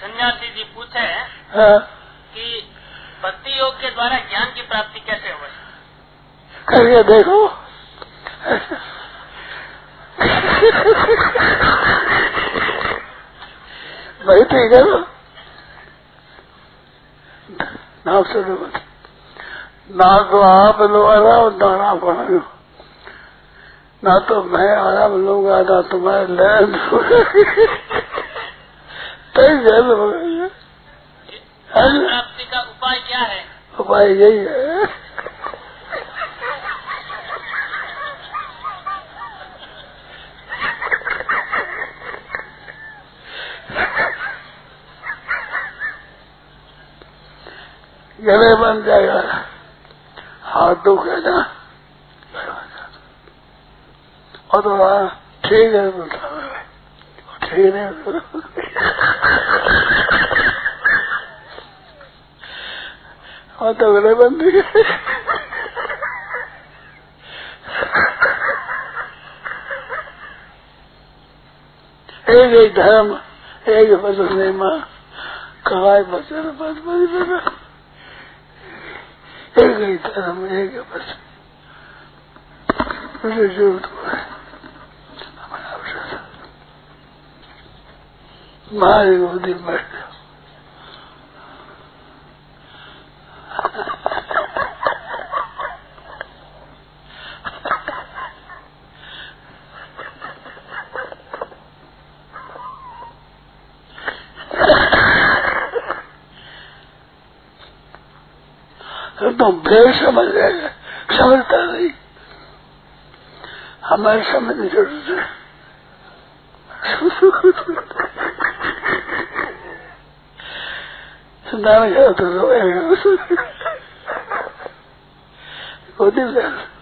सन्यासी जी पूछे हाँ। कि भक्ति योग के द्वारा ज्ञान की प्राप्ति कैसे हो करके देखो। भाई ठीक है ना? सुनो ना तो आप लो आराम ना आराम करो। ना तो मैं आराम लूँगा ना तुम्हारे लैन तय जल हो गई। प्राप्ति का उपाय क्या है उपाय यही है गले बन जाएगा हाथ दुख है ना और तो ठीक है बोलता है। ठीक है और तो गले बन एक एक धर्म, एक वचन नहीं माँ कहाय वचन बड़ी बना एक ही धर्म एक वचन हुआ है हमारा अवसर गोदी बैठ तो भेड़ समझ गए समझता नहीं। हमारे समझने की ज़रूरत है। सुनाने गया तो रोएगा में